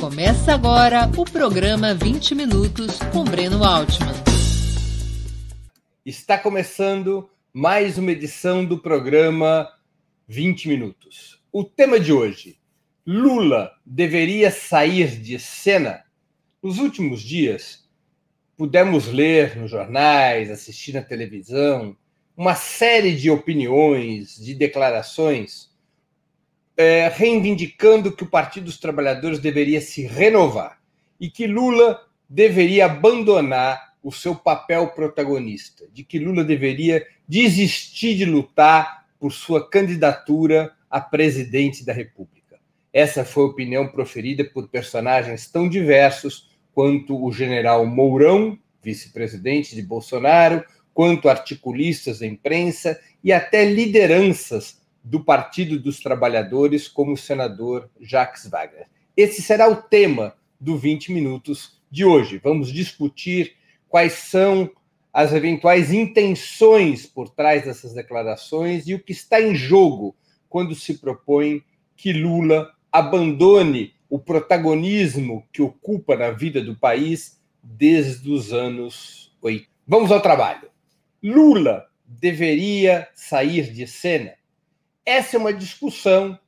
Começa agora o programa 20 Minutos com Breno Altman. Está começando mais uma edição do programa 20 Minutos. O tema de hoje: Lula deveria sair de cena? Nos últimos dias, pudemos ler nos jornais, assistir na televisão, uma série de opiniões, de declarações é, reivindicando que o Partido dos Trabalhadores deveria se renovar e que Lula deveria abandonar o seu papel protagonista, de que Lula deveria desistir de lutar por sua candidatura a presidente da República. Essa foi a opinião proferida por personagens tão diversos quanto o general Mourão, vice-presidente de Bolsonaro, quanto articulistas da imprensa e até lideranças do Partido dos Trabalhadores como o senador Jacques Wagner. Esse será o tema do 20 Minutos de hoje. Vamos discutir quais são as eventuais intenções por trás dessas declarações e o que está em jogo quando se propõe que Lula abandone o protagonismo que ocupa na vida do país desde os anos 80. Vamos ao trabalho. Lula deveria sair de cena? Essa é uma discussão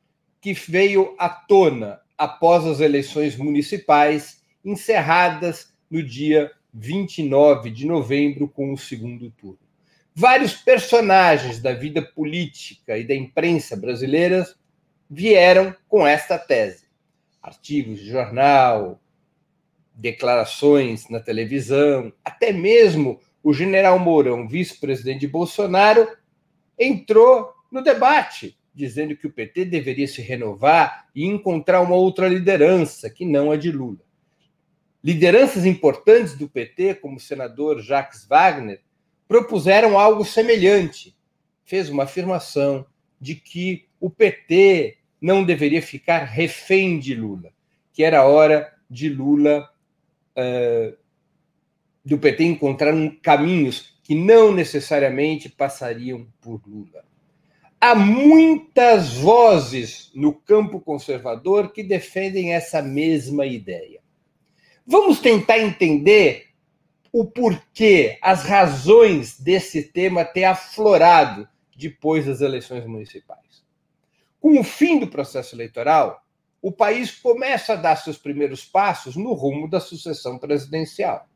que veio à tona após as eleições municipais, encerradas no dia 29 de novembro, com o segundo turno. Vários personagens da vida política e da imprensa brasileira vieram com esta tese. Artigos de jornal, declarações na televisão, até mesmo o general Mourão, vice-presidente de Bolsonaro, entrou no debate, dizendo que o PT deveria se renovar e encontrar uma outra liderança, que não a de Lula. Lideranças importantes do PT, como o senador Jacques Wagner, propuseram algo semelhante. Fez uma afirmação de que o PT não deveria ficar refém de Lula, que era hora de Lula, uh, do PT encontrar caminhos que não necessariamente passariam por Lula. Há muitas vozes no campo conservador que defendem essa mesma ideia. Vamos tentar entender o porquê, as razões desse tema ter aflorado depois das eleições municipais. Com o fim do processo eleitoral, o país começa a dar seus primeiros passos no rumo da sucessão presidencial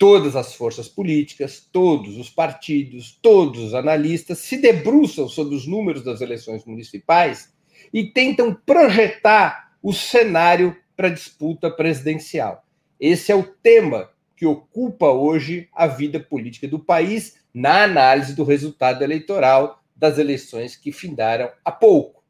todas as forças políticas, todos os partidos, todos os analistas se debruçam sobre os números das eleições municipais e tentam projetar o cenário para a disputa presidencial. Esse é o tema que ocupa hoje a vida política do país na análise do resultado eleitoral das eleições que findaram há pouco.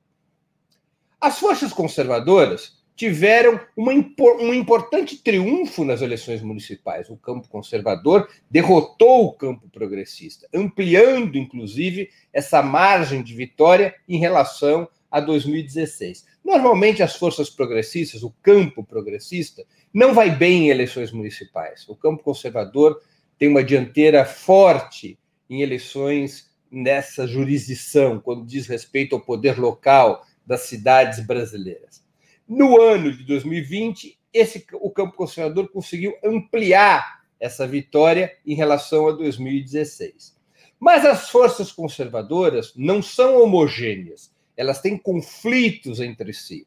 As forças conservadoras tiveram uma, um importante triunfo nas eleições municipais. O campo conservador derrotou o campo progressista, ampliando, inclusive, essa margem de vitória em relação a 2016. Normalmente, as forças progressistas, o campo progressista, não vai bem em eleições municipais. O campo conservador tem uma dianteira forte em eleições nessa jurisdição, quando diz respeito ao poder local das cidades brasileiras. No ano de 2020, esse, o campo conservador conseguiu ampliar essa vitória em relação a 2016. Mas as forças conservadoras não são homogêneas, elas têm conflitos entre si.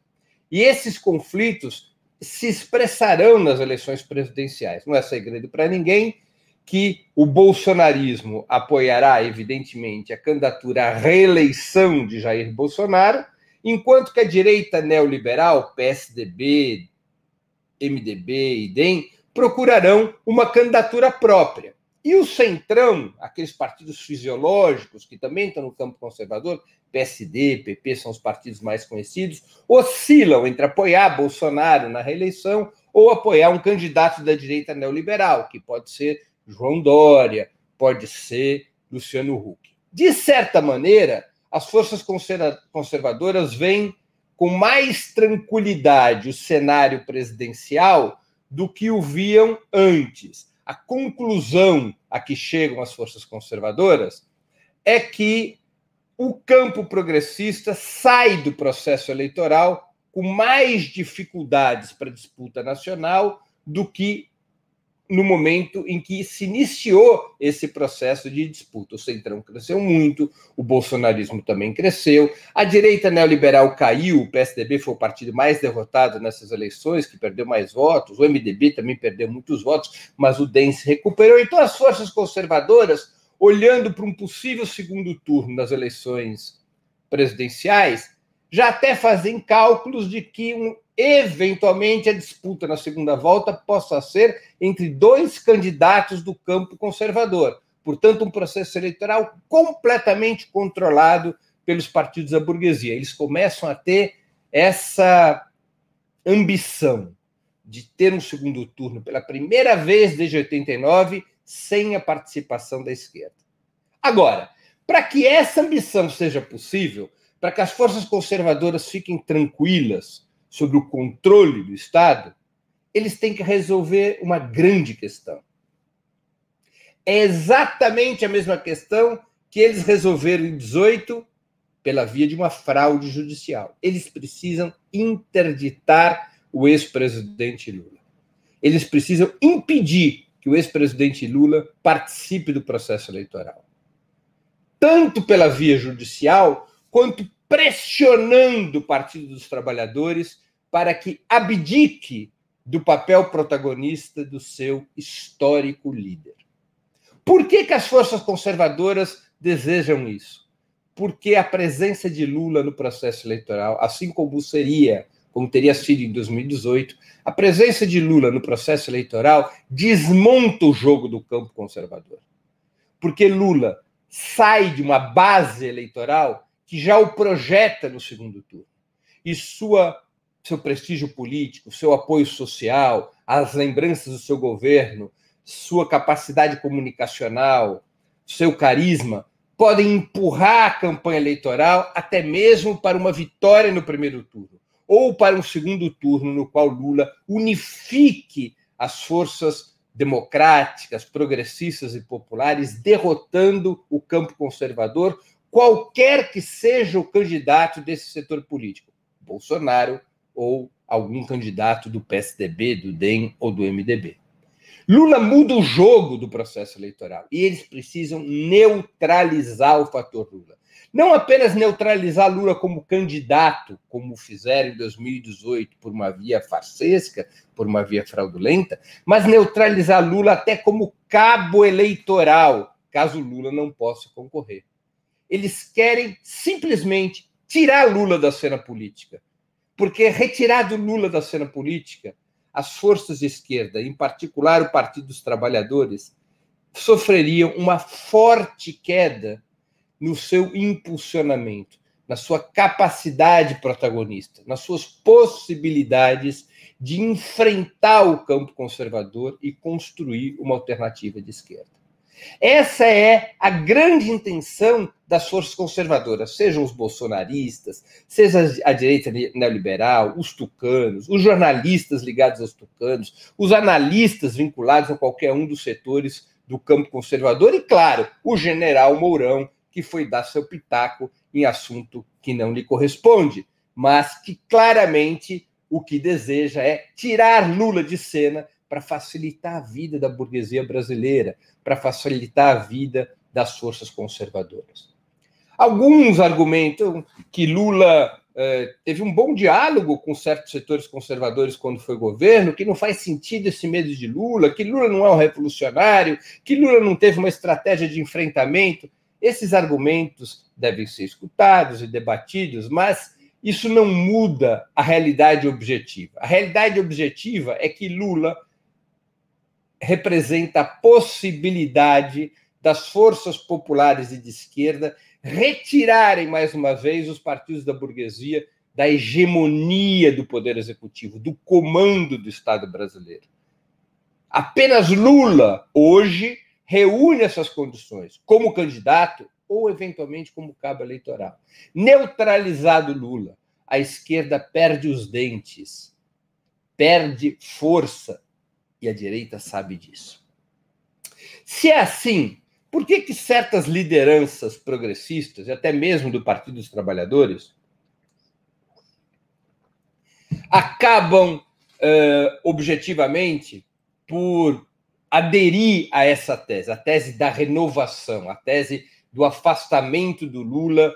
E esses conflitos se expressarão nas eleições presidenciais. Não é segredo para ninguém que o bolsonarismo apoiará, evidentemente, a candidatura à reeleição de Jair Bolsonaro, Enquanto que a direita neoliberal, PSDB, MDB e DEM, procurarão uma candidatura própria. E o Centrão, aqueles partidos fisiológicos que também estão no campo conservador, PSD, PP são os partidos mais conhecidos, oscilam entre apoiar Bolsonaro na reeleição ou apoiar um candidato da direita neoliberal, que pode ser João Dória, pode ser Luciano Huck. De certa maneira, as forças conservadoras veem com mais tranquilidade o cenário presidencial do que o viam antes. A conclusão a que chegam as forças conservadoras é que o campo progressista sai do processo eleitoral com mais dificuldades para a disputa nacional do que no momento em que se iniciou esse processo de disputa. O Centrão cresceu muito, o bolsonarismo também cresceu, a direita neoliberal caiu, o PSDB foi o partido mais derrotado nessas eleições, que perdeu mais votos, o MDB também perdeu muitos votos, mas o DEM se recuperou. Então, as forças conservadoras, olhando para um possível segundo turno das eleições presidenciais, já até fazem cálculos de que um eventualmente a disputa na segunda volta possa ser entre dois candidatos do campo conservador. Portanto, um processo eleitoral completamente controlado pelos partidos da burguesia. Eles começam a ter essa ambição de ter um segundo turno pela primeira vez desde 89 sem a participação da esquerda. Agora, para que essa ambição seja possível, para que as forças conservadoras fiquem tranquilas sobre o controle do Estado, eles têm que resolver uma grande questão. É exatamente a mesma questão que eles resolveram em 18 pela via de uma fraude judicial. Eles precisam interditar o ex-presidente Lula. Eles precisam impedir que o ex-presidente Lula participe do processo eleitoral. Tanto pela via judicial, quanto pressionando o Partido dos Trabalhadores para que abdique do papel protagonista do seu histórico líder. Por que, que as forças conservadoras desejam isso? Porque a presença de Lula no processo eleitoral, assim como seria, como teria sido em 2018, a presença de Lula no processo eleitoral desmonta o jogo do campo conservador. Porque Lula sai de uma base eleitoral que já o projeta no segundo turno. E sua seu prestígio político, seu apoio social, as lembranças do seu governo, sua capacidade comunicacional, seu carisma, podem empurrar a campanha eleitoral até mesmo para uma vitória no primeiro turno, ou para um segundo turno no qual Lula unifique as forças democráticas, progressistas e populares, derrotando o campo conservador, qualquer que seja o candidato desse setor político. Bolsonaro, ou algum candidato do PSDB, do DEM ou do MDB. Lula muda o jogo do processo eleitoral e eles precisam neutralizar o fator Lula. Não apenas neutralizar Lula como candidato, como fizeram em 2018 por uma via farsesca, por uma via fraudulenta, mas neutralizar Lula até como cabo eleitoral, caso Lula não possa concorrer. Eles querem simplesmente tirar Lula da cena política porque retirado Lula da cena política, as forças de esquerda, em particular o Partido dos Trabalhadores, sofreriam uma forte queda no seu impulsionamento, na sua capacidade protagonista, nas suas possibilidades de enfrentar o campo conservador e construir uma alternativa de esquerda. Essa é a grande intenção das forças conservadoras, sejam os bolsonaristas, seja a direita neoliberal, os tucanos, os jornalistas ligados aos tucanos, os analistas vinculados a qualquer um dos setores do campo conservador e, claro, o general Mourão, que foi dar seu pitaco em assunto que não lhe corresponde, mas que claramente o que deseja é tirar Lula de cena para facilitar a vida da burguesia brasileira, para facilitar a vida das forças conservadoras. Alguns argumentam que Lula eh, teve um bom diálogo com certos setores conservadores quando foi governo, que não faz sentido esse medo de Lula, que Lula não é um revolucionário, que Lula não teve uma estratégia de enfrentamento. Esses argumentos devem ser escutados e debatidos, mas isso não muda a realidade objetiva. A realidade objetiva é que Lula representa a possibilidade das forças populares e de esquerda retirarem mais uma vez os partidos da burguesia da hegemonia do poder executivo, do comando do Estado brasileiro. Apenas Lula, hoje, reúne essas condições como candidato ou, eventualmente, como cabo eleitoral. Neutralizado Lula, a esquerda perde os dentes, perde força, e a direita sabe disso. Se é assim, por que, que certas lideranças progressistas, e até mesmo do Partido dos Trabalhadores, acabam uh, objetivamente por aderir a essa tese, a tese da renovação, a tese do afastamento do Lula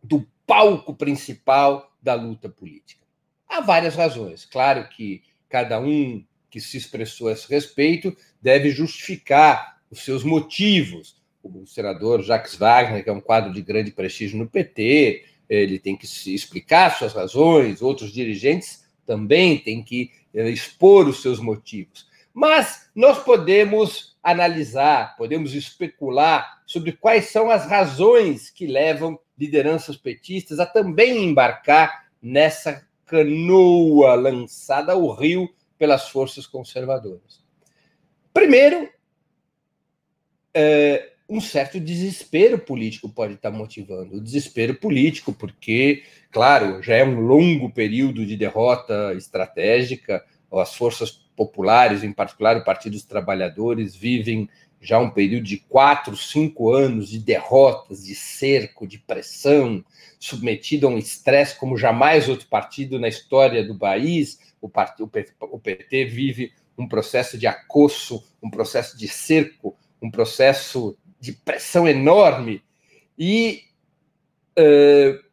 do palco principal da luta política. Há várias razões. Claro que cada um que se expressou a esse respeito deve justificar os seus motivos. O senador Jacques Wagner, que é um quadro de grande prestígio no PT, ele tem que se explicar suas razões, outros dirigentes também têm que eh, expor os seus motivos. Mas nós podemos analisar, podemos especular sobre quais são as razões que levam lideranças petistas a também embarcar nessa canoa lançada ao rio pelas forças conservadoras. Primeiro, é, um certo desespero político pode estar motivando. O desespero político, porque, claro, já é um longo período de derrota estratégica, as forças populares, em particular o Partido dos Trabalhadores, vivem já um período de quatro, cinco anos de derrotas, de cerco, de pressão, submetido a um estresse como jamais outro partido na história do país. O, part... o PT vive um processo de acosso, um processo de cerco, um processo de pressão enorme. E uh,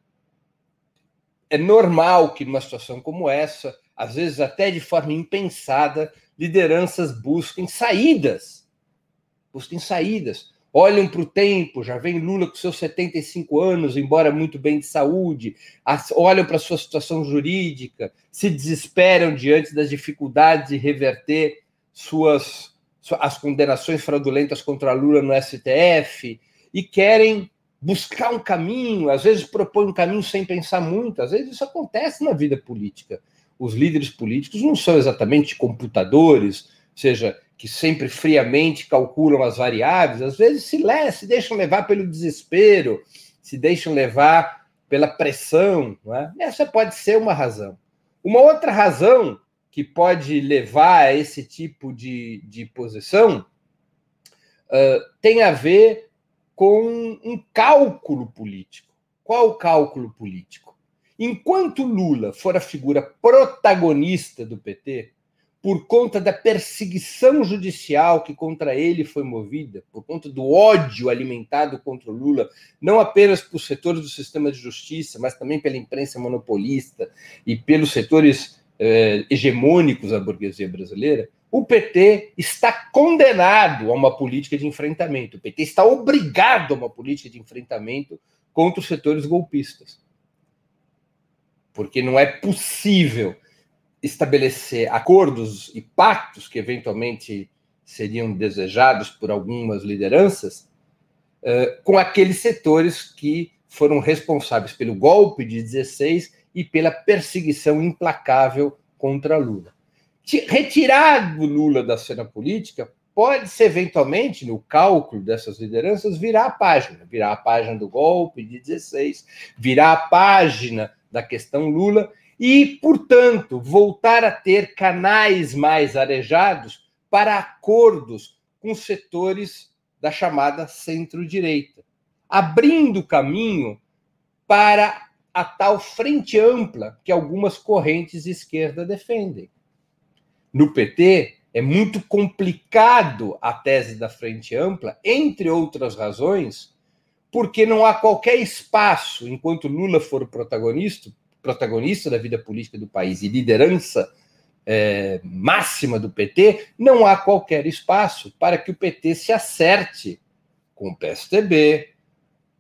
é normal que numa situação como essa, às vezes até de forma impensada, lideranças busquem saídas busquem saídas. Olham para o tempo, já vem Lula com seus 75 anos, embora muito bem de saúde, olham para a sua situação jurídica, se desesperam diante das dificuldades de reverter suas as condenações fraudulentas contra Lula no STF e querem buscar um caminho, às vezes propõem um caminho sem pensar muito, às vezes isso acontece na vida política. Os líderes políticos não são exatamente computadores, seja, que sempre friamente calculam as variáveis, às vezes se, le se deixam levar pelo desespero, se deixam levar pela pressão. É? Essa pode ser uma razão. Uma outra razão que pode levar a esse tipo de, de posição uh, tem a ver com um cálculo político. Qual o cálculo político? Enquanto Lula for a figura protagonista do PT, por conta da perseguição judicial que contra ele foi movida, por conta do ódio alimentado contra o Lula, não apenas por setores do sistema de justiça, mas também pela imprensa monopolista e pelos setores eh, hegemônicos da burguesia brasileira, o PT está condenado a uma política de enfrentamento. O PT está obrigado a uma política de enfrentamento contra os setores golpistas. Porque não é possível estabelecer acordos e pactos que eventualmente seriam desejados por algumas lideranças uh, com aqueles setores que foram responsáveis pelo golpe de 16 e pela perseguição implacável contra Lula. Retirar Lula da cena política pode ser eventualmente, no cálculo dessas lideranças, virar a página, virar a página do golpe de 16, virar a página da questão Lula e, portanto, voltar a ter canais mais arejados para acordos com setores da chamada centro-direita, abrindo caminho para a tal frente ampla que algumas correntes de esquerda defendem. No PT, é muito complicado a tese da frente ampla, entre outras razões, porque não há qualquer espaço, enquanto Lula for protagonista, protagonista da vida política do país e liderança é, máxima do PT, não há qualquer espaço para que o PT se acerte com o PSDB,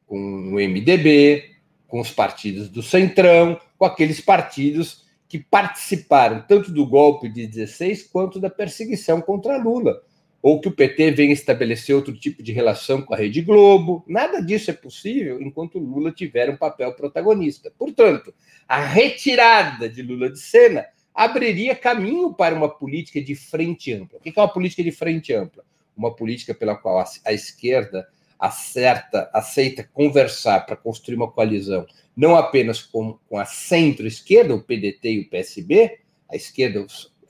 com o MDB, com os partidos do Centrão, com aqueles partidos que participaram tanto do golpe de 16 quanto da perseguição contra Lula ou que o PT venha estabelecer outro tipo de relação com a Rede Globo. Nada disso é possível enquanto Lula tiver um papel protagonista. Portanto, a retirada de Lula de cena abriria caminho para uma política de frente ampla. O que é uma política de frente ampla? Uma política pela qual a esquerda acerta, aceita conversar para construir uma coalizão, não apenas com, com a centro-esquerda, o PDT e o PSB, a esquerda,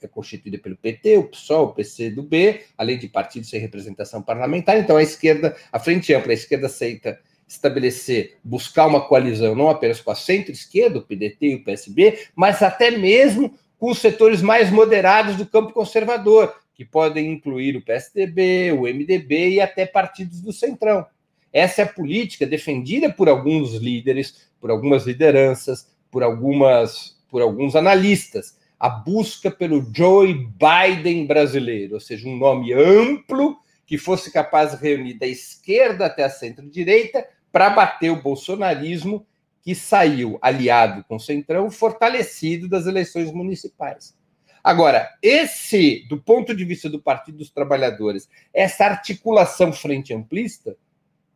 é constituída pelo PT, o PSOL, o PC do B, além de partidos sem representação parlamentar. Então, a esquerda, a frente ampla, a esquerda aceita estabelecer, buscar uma coalizão não apenas com a centro-esquerda, o PDT e o PSB, mas até mesmo com os setores mais moderados do campo conservador, que podem incluir o PSDB, o MDB e até partidos do Centrão. Essa é a política defendida por alguns líderes, por algumas lideranças, por algumas por alguns analistas, a busca pelo Joe Biden brasileiro, ou seja, um nome amplo que fosse capaz de reunir da esquerda até a centro-direita para bater o bolsonarismo que saiu aliado com o Centrão, fortalecido das eleições municipais. Agora, esse, do ponto de vista do Partido dos Trabalhadores, essa articulação frente amplista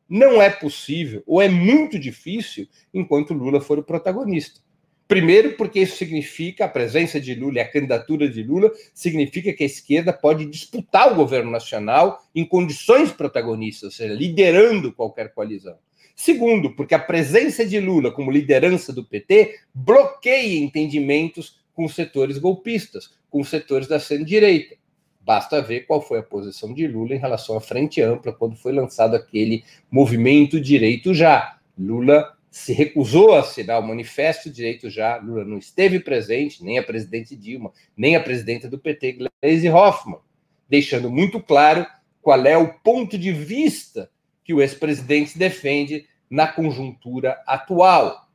não é possível ou é muito difícil enquanto Lula for o protagonista. Primeiro, porque isso significa a presença de Lula e a candidatura de Lula significa que a esquerda pode disputar o governo nacional em condições protagonistas, ou seja, liderando qualquer coalizão. Segundo, porque a presença de Lula como liderança do PT bloqueia entendimentos com setores golpistas, com setores da centro-direita. Basta ver qual foi a posição de Lula em relação à Frente Ampla quando foi lançado aquele movimento Direito Já. Lula se recusou a assinar o manifesto Direito Já. Lula não esteve presente, nem a presidente Dilma, nem a presidenta do PT, Gleisi Hoffmann, deixando muito claro qual é o ponto de vista que o ex-presidente defende na conjuntura atual,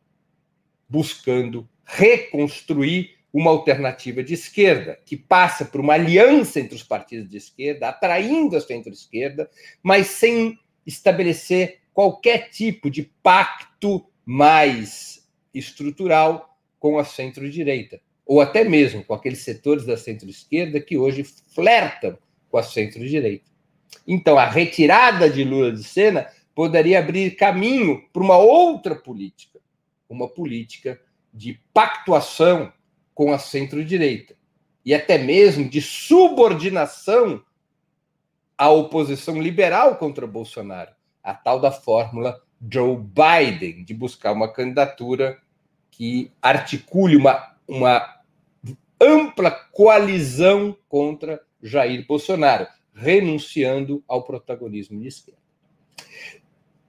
buscando reconstruir uma alternativa de esquerda, que passa por uma aliança entre os partidos de esquerda, atraindo a centro-esquerda, mas sem estabelecer qualquer tipo de pacto mais estrutural com a centro-direita, ou até mesmo com aqueles setores da centro-esquerda que hoje flertam com a centro-direita. Então, a retirada de Lula de cena poderia abrir caminho para uma outra política, uma política de pactuação com a centro-direita e até mesmo de subordinação à oposição liberal contra Bolsonaro, a tal da fórmula Joe Biden, de buscar uma candidatura que articule uma, uma ampla coalizão contra Jair Bolsonaro, renunciando ao protagonismo de esquerda.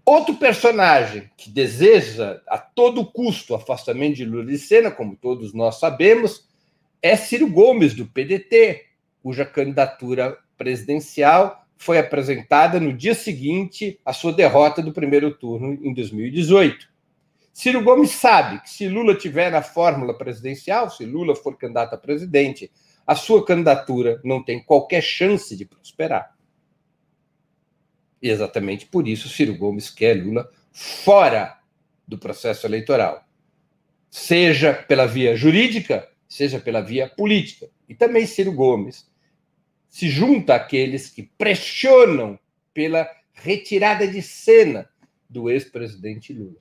Outro personagem que deseja a todo custo o afastamento de Lula de cena, como todos nós sabemos, é Ciro Gomes, do PDT, cuja candidatura presidencial foi apresentada no dia seguinte à sua derrota do primeiro turno em 2018. Ciro Gomes sabe que se Lula tiver na fórmula presidencial, se Lula for candidato a presidente, a sua candidatura não tem qualquer chance de prosperar. E exatamente por isso Ciro Gomes quer Lula fora do processo eleitoral, seja pela via jurídica, seja pela via política. E também Ciro Gomes se junta àqueles que pressionam pela retirada de cena do ex-presidente Lula.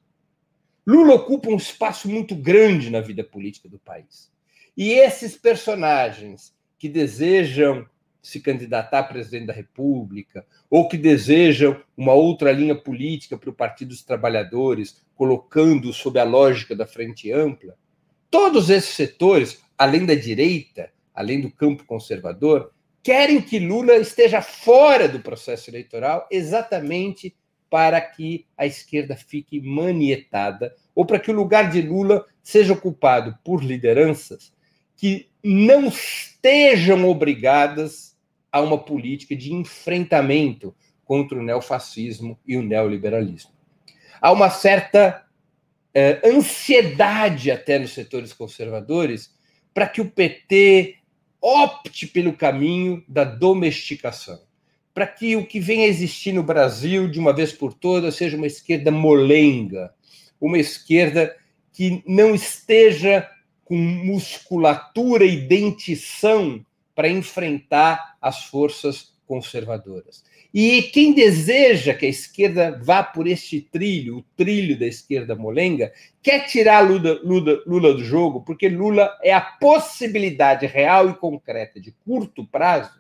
Lula ocupa um espaço muito grande na vida política do país. E esses personagens que desejam se candidatar a presidente da República, ou que desejam uma outra linha política para o Partido dos Trabalhadores, colocando sob a lógica da frente ampla, todos esses setores, além da direita, além do campo conservador, querem que Lula esteja fora do processo eleitoral exatamente para que a esquerda fique manietada ou para que o lugar de Lula seja ocupado por lideranças que não estejam obrigadas a uma política de enfrentamento contra o neofascismo e o neoliberalismo. Há uma certa eh, ansiedade até nos setores conservadores para que o PT opte pelo caminho da domesticação, para que o que vem a existir no Brasil de uma vez por todas seja uma esquerda molenga, uma esquerda que não esteja com musculatura e dentição para enfrentar as forças conservadoras. E quem deseja que a esquerda vá por este trilho, o trilho da esquerda molenga, quer tirar Lula, Lula, Lula do jogo, porque Lula é a possibilidade real e concreta, de curto prazo,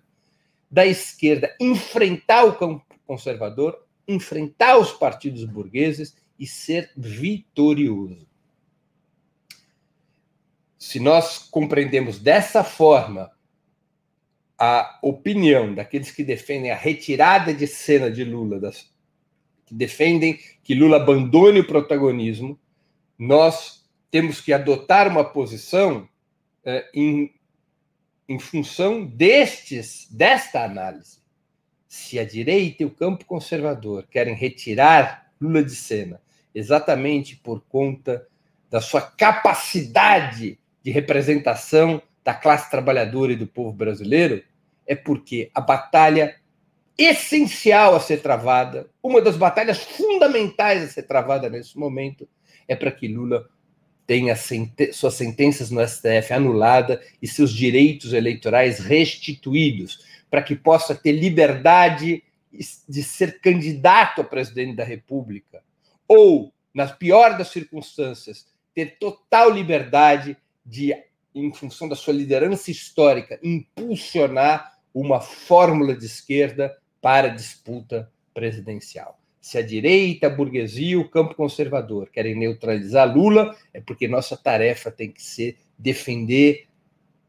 da esquerda enfrentar o campo conservador, enfrentar os partidos burgueses e ser vitorioso se nós compreendemos dessa forma a opinião daqueles que defendem a retirada de cena de Lula, das, que defendem que Lula abandone o protagonismo, nós temos que adotar uma posição é, em, em função destes, desta análise. Se a direita e o campo conservador querem retirar Lula de cena exatamente por conta da sua capacidade de representação da classe trabalhadora e do povo brasileiro, é porque a batalha essencial a ser travada, uma das batalhas fundamentais a ser travada nesse momento, é para que Lula tenha suas sentenças no STF anulada e seus direitos eleitorais restituídos, para que possa ter liberdade de ser candidato a presidente da República, ou, na pior das circunstâncias, ter total liberdade de, em função da sua liderança histórica, impulsionar uma fórmula de esquerda para disputa presidencial. Se a direita, a burguesia e o campo conservador querem neutralizar Lula, é porque nossa tarefa tem que ser defender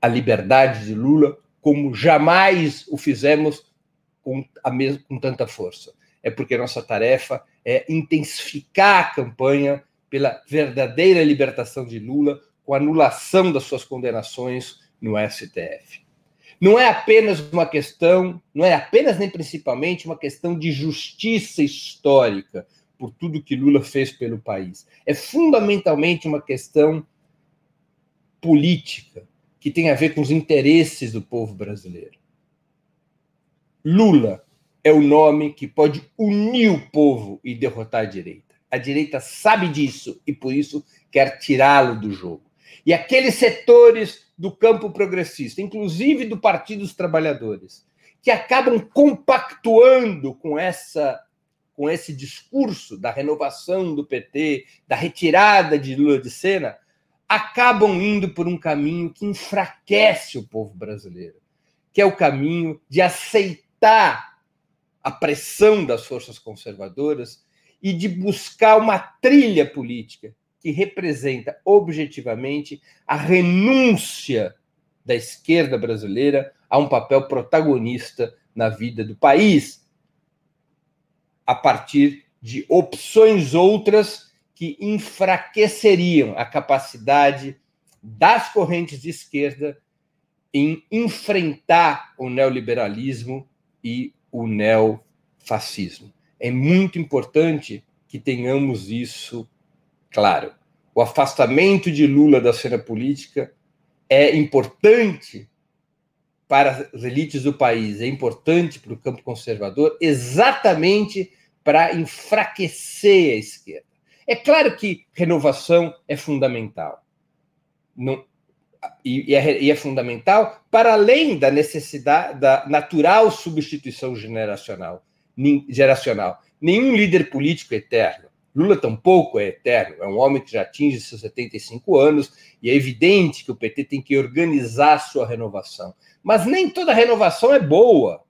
a liberdade de Lula como jamais o fizemos com, a com tanta força. É porque nossa tarefa é intensificar a campanha pela verdadeira libertação de Lula, com anulação das suas condenações no STF não é apenas uma questão, não é apenas nem principalmente uma questão de justiça histórica por tudo que Lula fez pelo país. É fundamentalmente uma questão política que tem a ver com os interesses do povo brasileiro. Lula é o nome que pode unir o povo e derrotar a direita. A direita sabe disso e por isso quer tirá-lo do jogo. E aqueles setores do campo progressista, inclusive do Partido dos Trabalhadores, que acabam compactuando com essa com esse discurso da renovação do PT, da retirada de Lula de cena, acabam indo por um caminho que enfraquece o povo brasileiro, que é o caminho de aceitar a pressão das forças conservadoras e de buscar uma trilha política que representa objetivamente a renúncia da esquerda brasileira a um papel protagonista na vida do país, a partir de opções outras que enfraqueceriam a capacidade das correntes de esquerda em enfrentar o neoliberalismo e o neofascismo. É muito importante que tenhamos isso claro. O afastamento de Lula da cena política é importante para as elites do país, é importante para o campo conservador, exatamente para enfraquecer a esquerda. É claro que renovação é fundamental. Não, e, é, e, é, fundamental para além da necessidade da natural substituição generacional. geracional. Nenhum líder político eterno. Lula tampouco é eterno, é um homem que já atinge seus 75 anos e é evidente que o PT tem que organizar sua renovação. Mas nem toda renovação é boa,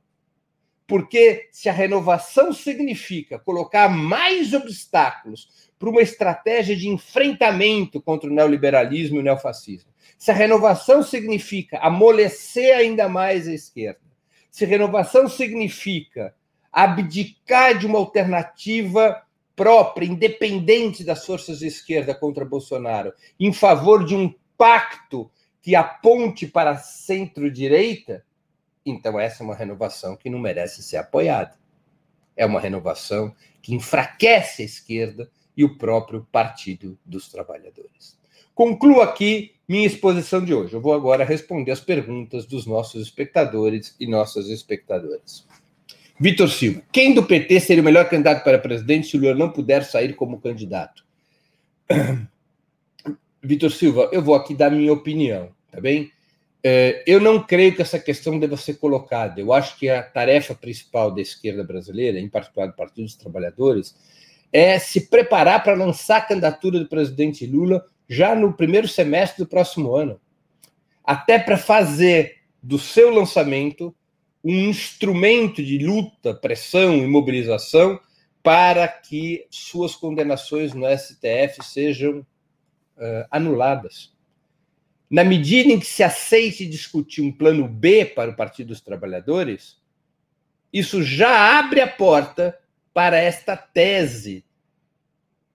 porque se a renovação significa colocar mais obstáculos para uma estratégia de enfrentamento contra o neoliberalismo e o neofascismo, se a renovação significa amolecer ainda mais a esquerda, se renovação significa abdicar de uma alternativa própria, independente das forças de esquerda contra Bolsonaro, em favor de um pacto que aponte para centro-direita, então essa é uma renovação que não merece ser apoiada. É uma renovação que enfraquece a esquerda e o próprio Partido dos Trabalhadores. Concluo aqui minha exposição de hoje. Eu vou agora responder as perguntas dos nossos espectadores e nossas espectadoras. Vitor Silva, quem do PT seria o melhor candidato para presidente se o Lula não puder sair como candidato? Vitor Silva, eu vou aqui dar minha opinião, tá bem? É, eu não creio que essa questão deva ser colocada. Eu acho que a tarefa principal da esquerda brasileira, em particular do Partido dos Trabalhadores, é se preparar para lançar a candidatura do presidente Lula já no primeiro semestre do próximo ano. Até para fazer do seu lançamento um instrumento de luta, pressão e mobilização para que suas condenações no STF sejam uh, anuladas. Na medida em que se aceite discutir um plano B para o Partido dos Trabalhadores, isso já abre a porta para esta tese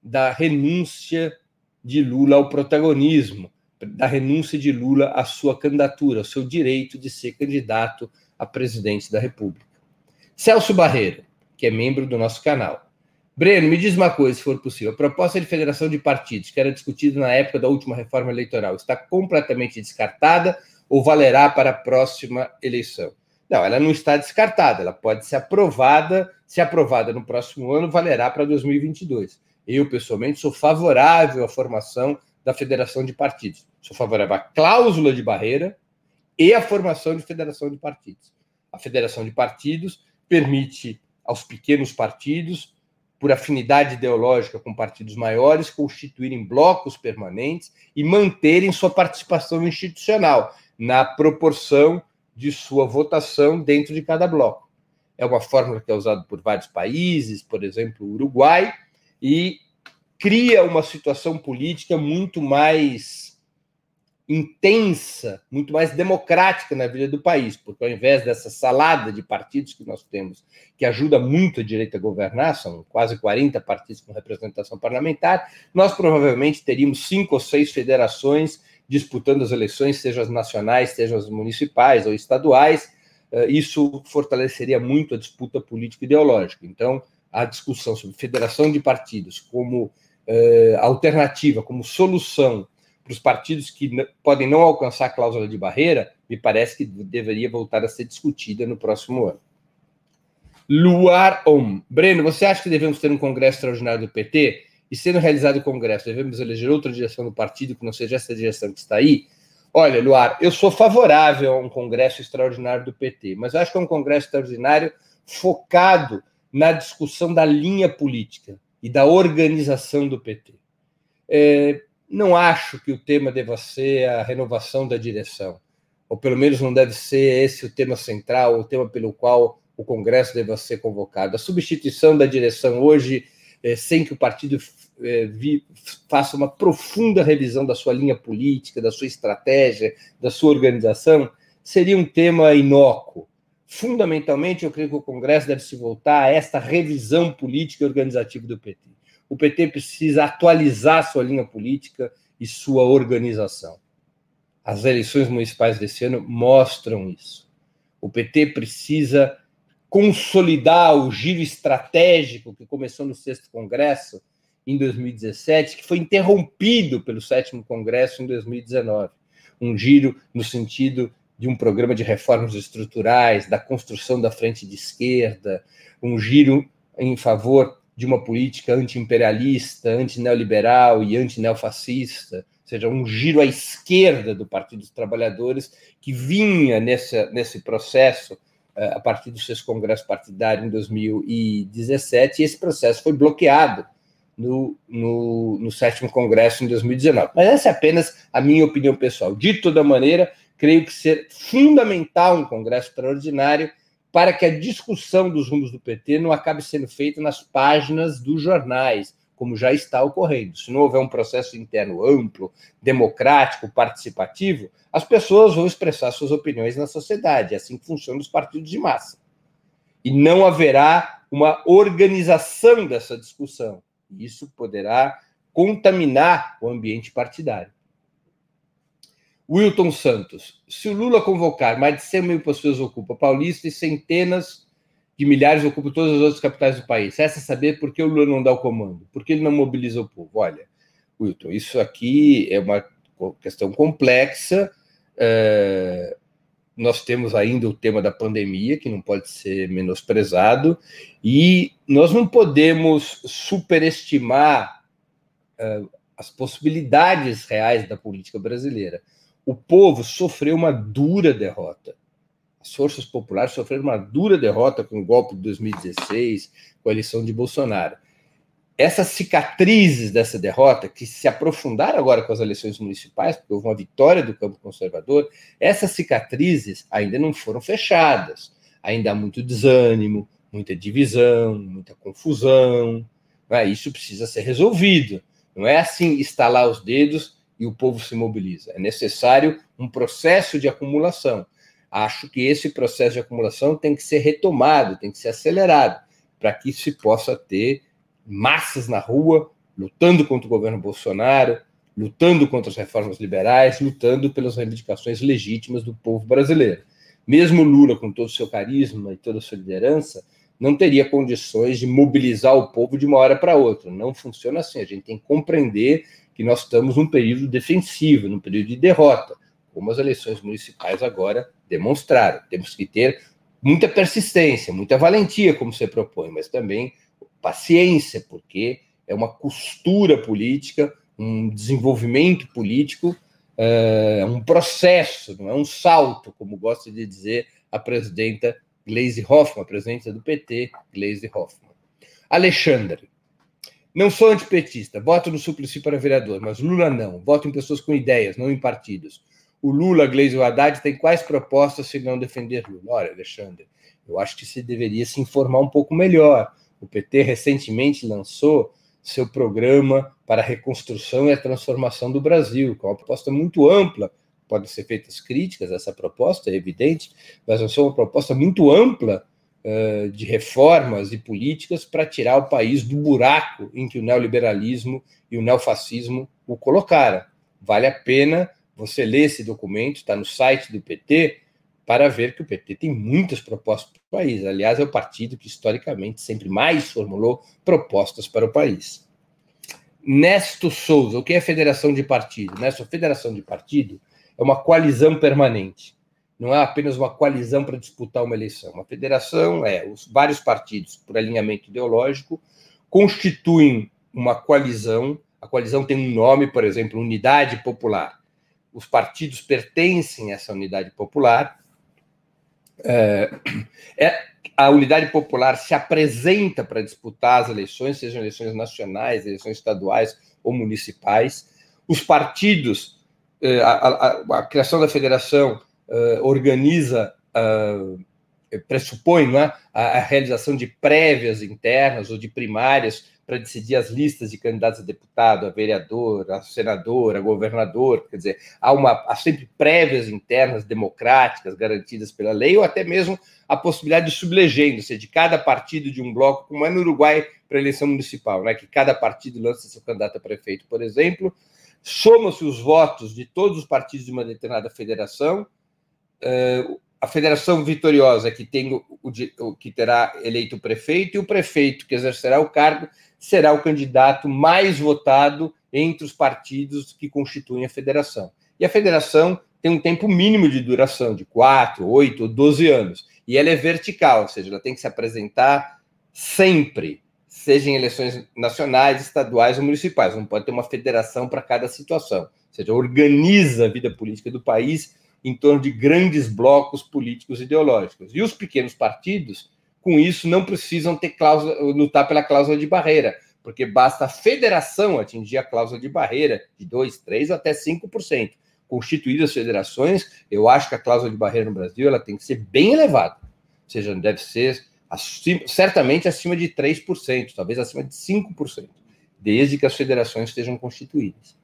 da renúncia de Lula ao protagonismo, da renúncia de Lula à sua candidatura, ao seu direito de ser candidato a presidente da República. Celso Barreira, que é membro do nosso canal. Breno, me diz uma coisa, se for possível. A proposta de federação de partidos, que era discutida na época da última reforma eleitoral, está completamente descartada ou valerá para a próxima eleição? Não, ela não está descartada, ela pode ser aprovada. Se aprovada no próximo ano, valerá para 2022. Eu, pessoalmente, sou favorável à formação da federação de partidos. Sou favorável à cláusula de barreira e à formação de federação de partidos. A federação de partidos permite aos pequenos partidos por afinidade ideológica com partidos maiores, constituírem blocos permanentes e manterem sua participação institucional na proporção de sua votação dentro de cada bloco. É uma fórmula que é usada por vários países, por exemplo, o Uruguai, e cria uma situação política muito mais intensa, muito mais democrática na vida do país, porque ao invés dessa salada de partidos que nós temos, que ajuda muito a direita a governar, são quase 40 partidos com representação parlamentar, nós provavelmente teríamos cinco ou seis federações disputando as eleições, sejam as nacionais, sejam as municipais ou estaduais. Eh, isso fortaleceria muito a disputa político-ideológica. Então, a discussão sobre federação de partidos como eh, alternativa, como solução para os partidos que podem não alcançar a cláusula de barreira, me parece que deveria voltar a ser discutida no próximo ano. Luar Om. Breno, você acha que devemos ter um congresso extraordinário do PT? E sendo realizado o congresso, devemos eleger outra direção do partido que não seja essa direção que está aí? Olha, Luar, eu sou favorável a um congresso extraordinário do PT, mas acho que é um congresso extraordinário focado na discussão da linha política e da organização do PT. É, não acho que o tema deva ser a renovação da direção, ou pelo menos não deve ser esse o tema central, o tema pelo qual o Congresso deva ser convocado. A substituição da direção hoje, é, sem que o partido é, vi, faça uma profunda revisão da sua linha política, da sua estratégia, da sua organização, seria um tema inócuo. Fundamentalmente, eu creio que o Congresso deve se voltar a esta revisão política e organizativa do PT o PT precisa atualizar sua linha política e sua organização. As eleições municipais desse ano mostram isso. O PT precisa consolidar o giro estratégico que começou no sexto congresso em 2017, que foi interrompido pelo sétimo congresso em 2019. Um giro no sentido de um programa de reformas estruturais, da construção da frente de esquerda, um giro em favor de uma política anti-imperialista, anti-neoliberal e anti-neofascista, ou seja, um giro à esquerda do Partido dos Trabalhadores, que vinha nessa, nesse processo eh, a partir do seu congresso partidário em 2017, e esse processo foi bloqueado no, no, no sétimo congresso em 2019. Mas essa é apenas a minha opinião pessoal. De toda maneira, creio que ser fundamental um congresso extraordinário para que a discussão dos rumos do PT não acabe sendo feita nas páginas dos jornais, como já está ocorrendo. Se não houver um processo interno amplo, democrático, participativo, as pessoas vão expressar suas opiniões na sociedade. É assim que funcionam os partidos de massa. E não haverá uma organização dessa discussão. Isso poderá contaminar o ambiente partidário. Wilton Santos. Se o Lula convocar mais de 100 mil pessoas ocupa Paulista e centenas de milhares ocupam todas as outras capitais do país, resta saber por que o Lula não dá o comando, por que ele não mobiliza o povo. Olha, Wilton, isso aqui é uma questão complexa. É, nós temos ainda o tema da pandemia, que não pode ser menosprezado, e nós não podemos superestimar é, as possibilidades reais da política brasileira o povo sofreu uma dura derrota. As forças populares sofreram uma dura derrota com o golpe de 2016, com a eleição de Bolsonaro. Essas cicatrizes dessa derrota, que se aprofundaram agora com as eleições municipais, porque houve uma vitória do campo conservador, essas cicatrizes ainda não foram fechadas. Ainda há muito desânimo, muita divisão, muita confusão. Né? Isso precisa ser resolvido. Não é assim estalar os dedos e o povo se mobiliza. É necessário um processo de acumulação. Acho que esse processo de acumulação tem que ser retomado, tem que ser acelerado. para que se possa ter massas na rua lutando contra o governo Bolsonaro, lutando contra as reformas liberais, lutando pelas reivindicações legítimas do povo brasileiro. Mesmo Lula, com todo o seu carisma e toda a sua liderança, não teria condições de mobilizar o povo de uma hora para outra. Não funciona assim. A gente tem que compreender que nós estamos num período defensivo, num período de derrota, como as eleições municipais agora demonstraram. Temos que ter muita persistência, muita valentia, como você propõe, mas também paciência, porque é uma costura política, um desenvolvimento político, é um processo, não é um salto, como gosta de dizer a presidenta Gleisi Hoffmann, a presidenta do PT, Gleisi Hoffmann. Alexandre, não sou antipetista, voto no Suplicy para vereador, mas Lula não. Voto em pessoas com ideias, não em partidos. O Lula, Gleisi e o Haddad têm quais propostas se não defender Lula? Olha, Alexandre, eu acho que você deveria se informar um pouco melhor. O PT recentemente lançou seu programa para a reconstrução e a transformação do Brasil, com uma proposta muito ampla. Podem ser feitas críticas a essa proposta, é evidente, mas é uma proposta muito ampla uh, de reformas e políticas para tirar o país do buraco em que o neoliberalismo e o neofascismo o colocaram. Vale a pena você ler esse documento, está no site do PT, para ver que o PT tem muitas propostas para o país. Aliás, é o partido que historicamente sempre mais formulou propostas para o país. Nesto Souza, o que é federação de partido? Nessa federação de partido é uma coalizão permanente. Não é apenas uma coalizão para disputar uma eleição. Uma federação é os vários partidos, por alinhamento ideológico, constituem uma coalizão. A coalizão tem um nome, por exemplo, Unidade Popular. Os partidos pertencem a essa unidade popular é, é, a unidade popular se apresenta para disputar as eleições, sejam eleições nacionais, eleições estaduais ou municipais. Os partidos, é, a, a, a criação da federação é, organiza, é, pressupõe é, a, a realização de prévias internas ou de primárias para decidir as listas de candidatos a deputado, a vereador, a senador, a governador. Quer dizer, há, uma, há sempre prévias internas democráticas garantidas pela lei, ou até mesmo a possibilidade de seja, de cada partido de um bloco, como é no Uruguai para a eleição municipal, né, que cada partido lança seu candidato a prefeito, por exemplo, soma-se os votos de todos os partidos de uma determinada federação, uh, a federação vitoriosa que tem o, o, que terá eleito o prefeito e o prefeito que exercerá o cargo será o candidato mais votado entre os partidos que constituem a federação. E a federação tem um tempo mínimo de duração, de 4, 8 ou 12 anos. E ela é vertical, ou seja, ela tem que se apresentar sempre, seja em eleições nacionais, estaduais ou municipais. Não pode ter uma federação para cada situação. Ou seja, organiza a vida política do país em torno de grandes blocos políticos ideológicos. E os pequenos partidos com isso não precisam ter cláusula, lutar pela cláusula de barreira, porque basta a federação atingir a cláusula de barreira de 2, 3 até 5%. Constituídas as federações, eu acho que a cláusula de barreira no Brasil ela tem que ser bem elevada. Ou seja, deve ser acima, certamente acima de 3%, talvez acima de 5%, desde que as federações estejam constituídas.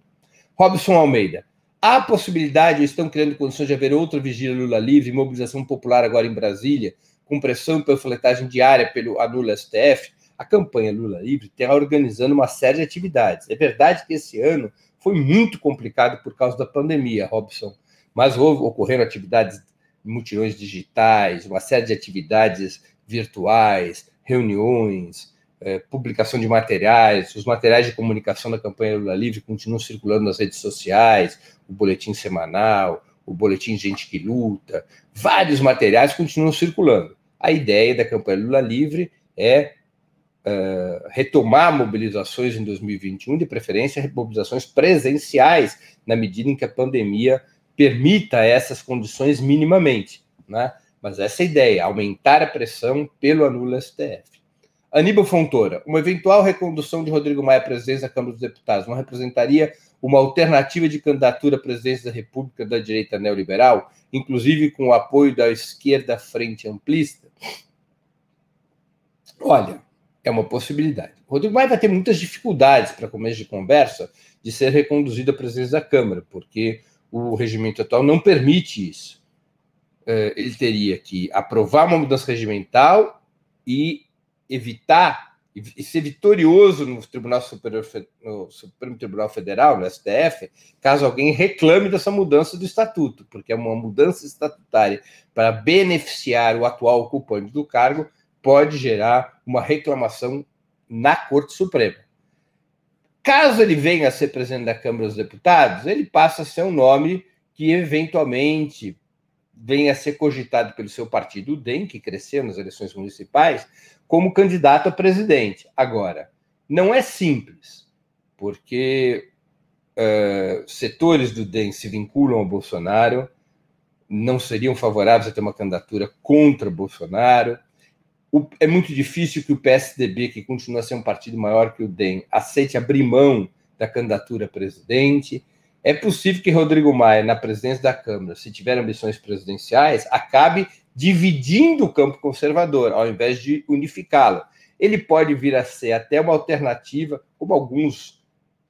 Robson Almeida, há possibilidade, estão criando condições de haver outra vigília Lula livre, mobilização popular agora em Brasília, com pressão e panfletagem diária pelo Anula STF, a campanha Lula Livre está organizando uma série de atividades. É verdade que esse ano foi muito complicado por causa da pandemia, Robson, mas houve, ocorreram atividades, mutirões digitais, uma série de atividades virtuais, reuniões, é, publicação de materiais, os materiais de comunicação da campanha Lula Livre continuam circulando nas redes sociais, o boletim semanal, o boletim Gente que Luta, vários materiais continuam circulando. A ideia da campanha Lula Livre é uh, retomar mobilizações em 2021, de preferência mobilizações presenciais, na medida em que a pandemia permita essas condições minimamente. Né? Mas essa é a ideia, aumentar a pressão pelo anula STF. Aníbal Fontoura, uma eventual recondução de Rodrigo Maia à presidência da Câmara dos Deputados não representaria uma alternativa de candidatura à presidência da República da direita neoliberal, inclusive com o apoio da esquerda frente amplista? Olha, é uma possibilidade. O Rodrigo Maia vai ter muitas dificuldades para começo de conversa de ser reconduzido à presidência da Câmara, porque o regimento atual não permite isso. É, ele teria que aprovar uma mudança regimental e evitar e ser vitorioso no Tribunal Superior, no Supremo Tribunal Federal, no STF, caso alguém reclame dessa mudança do estatuto, porque é uma mudança estatutária para beneficiar o atual ocupante do cargo pode gerar uma reclamação na Corte Suprema. Caso ele venha a ser presidente da Câmara dos Deputados, ele passa a ser um nome que eventualmente venha a ser cogitado pelo seu partido, o DEM, que cresceu nas eleições municipais, como candidato a presidente. Agora, não é simples, porque uh, setores do DEM se vinculam ao Bolsonaro, não seriam favoráveis a ter uma candidatura contra Bolsonaro. O, é muito difícil que o PSDB, que continua a ser um partido maior que o DEM, aceite abrir mão da candidatura a presidente. É possível que Rodrigo Maia, na presidência da Câmara, se tiver ambições presidenciais, acabe dividindo o campo conservador, ao invés de unificá-lo. Ele pode vir a ser até uma alternativa, como alguns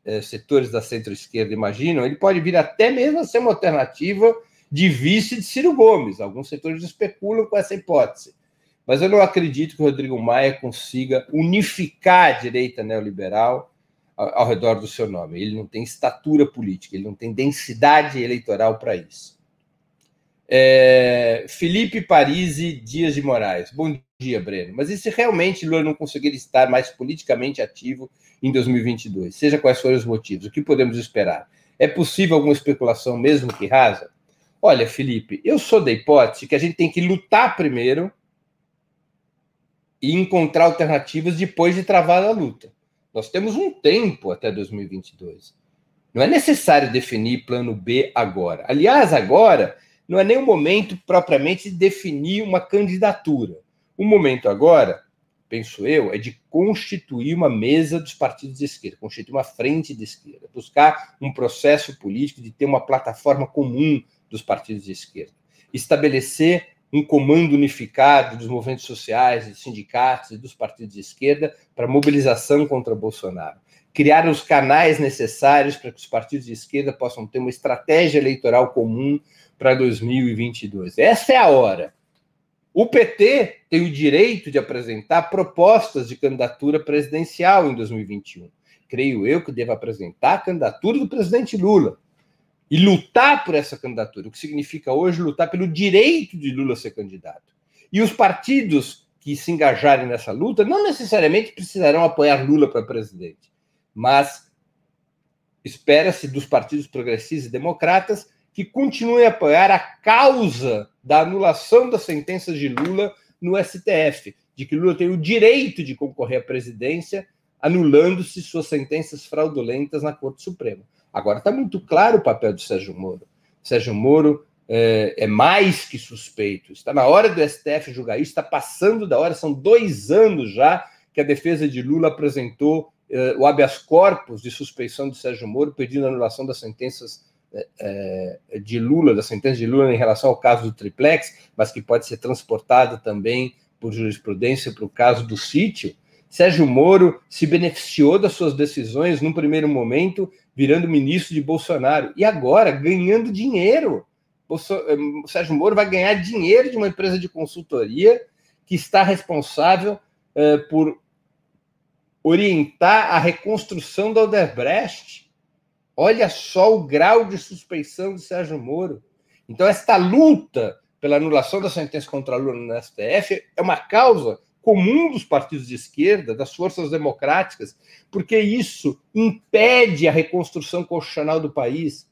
eh, setores da centro-esquerda imaginam, ele pode vir até mesmo a ser uma alternativa de vice de Ciro Gomes. Alguns setores especulam com essa hipótese. Mas eu não acredito que Rodrigo Maia consiga unificar a direita neoliberal ao, redor do seu nome. Ele não tem estatura política, ele não tem densidade eleitoral para isso. É, Felipe Parisi Dias de Moraes. Bom dia, Breno. Mas e se realmente Lula não conseguir estar mais politicamente ativo em 2022? Seja quais forem os motivos, o que podemos esperar? É possível alguma especulação, mesmo que rasa? Olha, Felipe, eu sou da hipótese que a gente tem que lutar primeiro e encontrar alternativas depois de travar a luta. Nós temos um tempo até 2022. Não é necessário definir plano B agora. Aliás, agora não é nem o momento propriamente de definir uma candidatura. O momento agora, penso eu, é de constituir uma mesa dos partidos de esquerda, constituir uma frente de esquerda, buscar um processo político de ter uma plataforma comum dos partidos de esquerda, estabelecer um comando unificado dos movimentos sociais, dos sindicatos e dos partidos de esquerda para mobilização contra Bolsonaro. Criar os canais necessários para que os partidos de esquerda possam ter uma estratégia eleitoral comum para 2022. Essa é a hora. O PT tem o direito de apresentar propostas de candidatura presidencial em 2021. Creio eu que deva apresentar a candidatura do presidente Lula e lutar por essa candidatura, o que significa hoje lutar pelo direito de Lula ser candidato. E os partidos que se engajarem nessa luta não necessariamente precisarão apoiar Lula para presidente, mas espera-se dos partidos progressistas e democratas que continuem a apoiar a causa da anulação das sentenças de Lula no STF, de que Lula tem o direito de concorrer à presidência, anulando-se suas sentenças fraudulentas na Corte Suprema. Agora está muito claro o papel do Sérgio Moro. Sérgio Moro é, é, mais que suspeito. Está na hora do STF julgar isso, está passando da hora, são dois anos já que a defesa de Lula apresentou é, o habeas corpus de suspeição do Sérgio Moro, pedindo anulação das sentenças é, é, de Lula, da sentença de Lula em relação ao caso do triplex, mas que pode ser transportada também por jurisprudência para o caso do sítio. Sérgio Moro se beneficiou das suas decisões num primeiro momento virando ministro de Bolsonaro. E agora, ganhando dinheiro. Eh, o Sérgio Moro vai ganhar dinheiro de uma empresa de consultoria que está responsável uh, por orientar a reconstrução da Odebrecht. Olha só o grau de suspeição de Sérgio Moro. Então, esta luta pela anulação da sentença contra Lula no STF é uma causa comum dos partidos de esquerda, das forças democráticas, porque isso impede a reconstrução constitucional do país.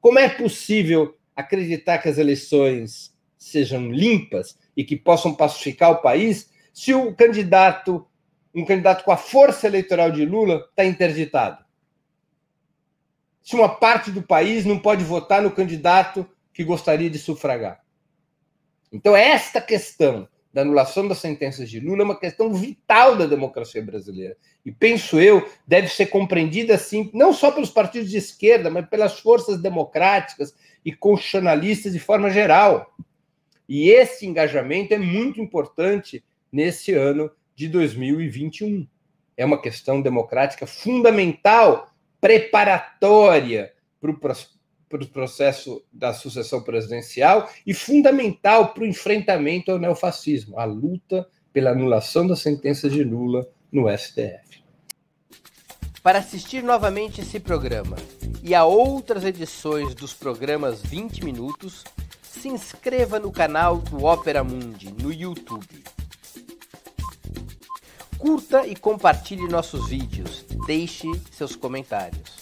Como é possível acreditar que as eleições sejam limpas e que possam pacificar o país se o candidato, um candidato com a força eleitoral de Lula, está interditado? Se uma parte do país não pode votar no candidato que gostaria de sufragar. Então, esta questão da anulação das sentenças de Lula é uma questão vital da democracia brasileira. E penso eu, deve ser compreendida assim, não só pelos partidos de esquerda, mas pelas forças democráticas e constitucionalistas de forma geral. E esse engajamento é muito importante nesse ano de 2021. É uma questão democrática fundamental, preparatória para o para o processo da sucessão presidencial e fundamental para o enfrentamento ao neofascismo, a luta pela anulação da sentença de Lula no STF. Para assistir novamente esse programa e a outras edições dos programas 20 Minutos, se inscreva no canal do Opera Mundi no YouTube. Curta e compartilhe nossos vídeos, deixe seus comentários.